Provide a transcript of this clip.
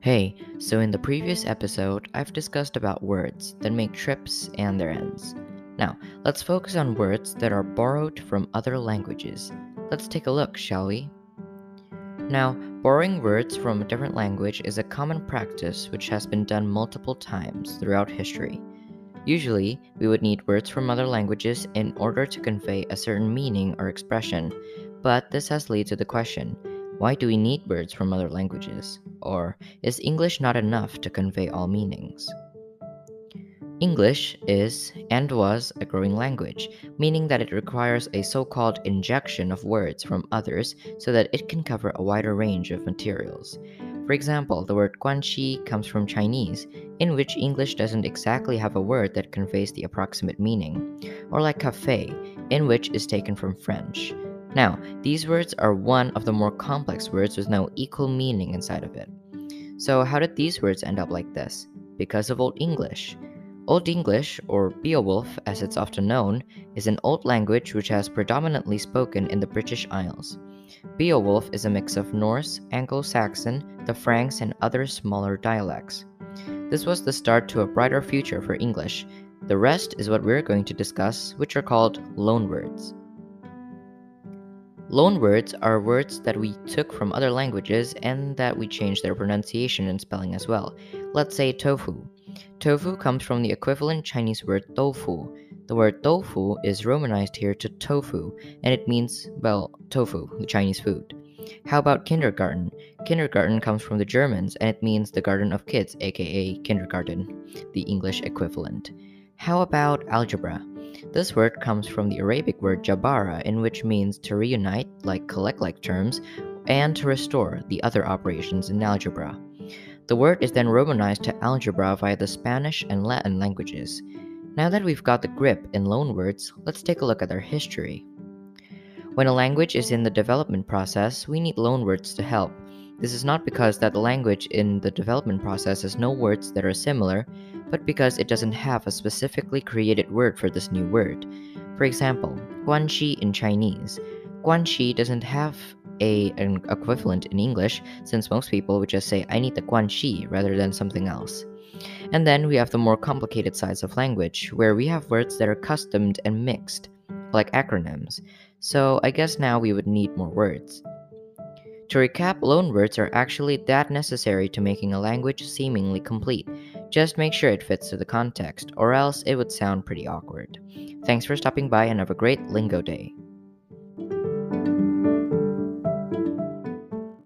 Hey, so in the previous episode, I've discussed about words that make trips and their ends. Now, let's focus on words that are borrowed from other languages. Let's take a look, shall we? Now, borrowing words from a different language is a common practice which has been done multiple times throughout history. Usually, we would need words from other languages in order to convey a certain meaning or expression, but this has led to the question why do we need words from other languages? Or is English not enough to convey all meanings? English is and was a growing language, meaning that it requires a so called injection of words from others so that it can cover a wider range of materials. For example, the word guanxi comes from Chinese, in which English doesn't exactly have a word that conveys the approximate meaning, or like cafe, in which is taken from French. Now, these words are one of the more complex words with no equal meaning inside of it. So, how did these words end up like this? Because of Old English. Old English, or Beowulf as it's often known, is an old language which has predominantly spoken in the British Isles. Beowulf is a mix of Norse, Anglo Saxon, the Franks, and other smaller dialects. This was the start to a brighter future for English. The rest is what we're going to discuss, which are called loanwords. Loanwords are words that we took from other languages and that we changed their pronunciation and spelling as well. Let's say tofu. Tofu comes from the equivalent Chinese word tofu. The word tofu is romanized here to tofu, and it means, well, tofu, the Chinese food. How about kindergarten? Kindergarten comes from the Germans and it means the garden of kids, aka kindergarten, the English equivalent. How about algebra? This word comes from the Arabic word jabara, in which means to reunite, like collect like terms, and to restore, the other operations in algebra. The word is then romanized to algebra via the Spanish and Latin languages. Now that we've got the grip in loanwords, let's take a look at their history. When a language is in the development process, we need loanwords to help. This is not because that the language in the development process has no words that are similar, but because it doesn't have a specifically created word for this new word. For example, guanxi in Chinese. Guanxi doesn't have a, an equivalent in English, since most people would just say, I need the guanxi rather than something else. And then we have the more complicated sides of language, where we have words that are customed and mixed, like acronyms. So I guess now we would need more words. To recap, loanwords are actually that necessary to making a language seemingly complete. Just make sure it fits to the context, or else it would sound pretty awkward. Thanks for stopping by and have a great lingo day.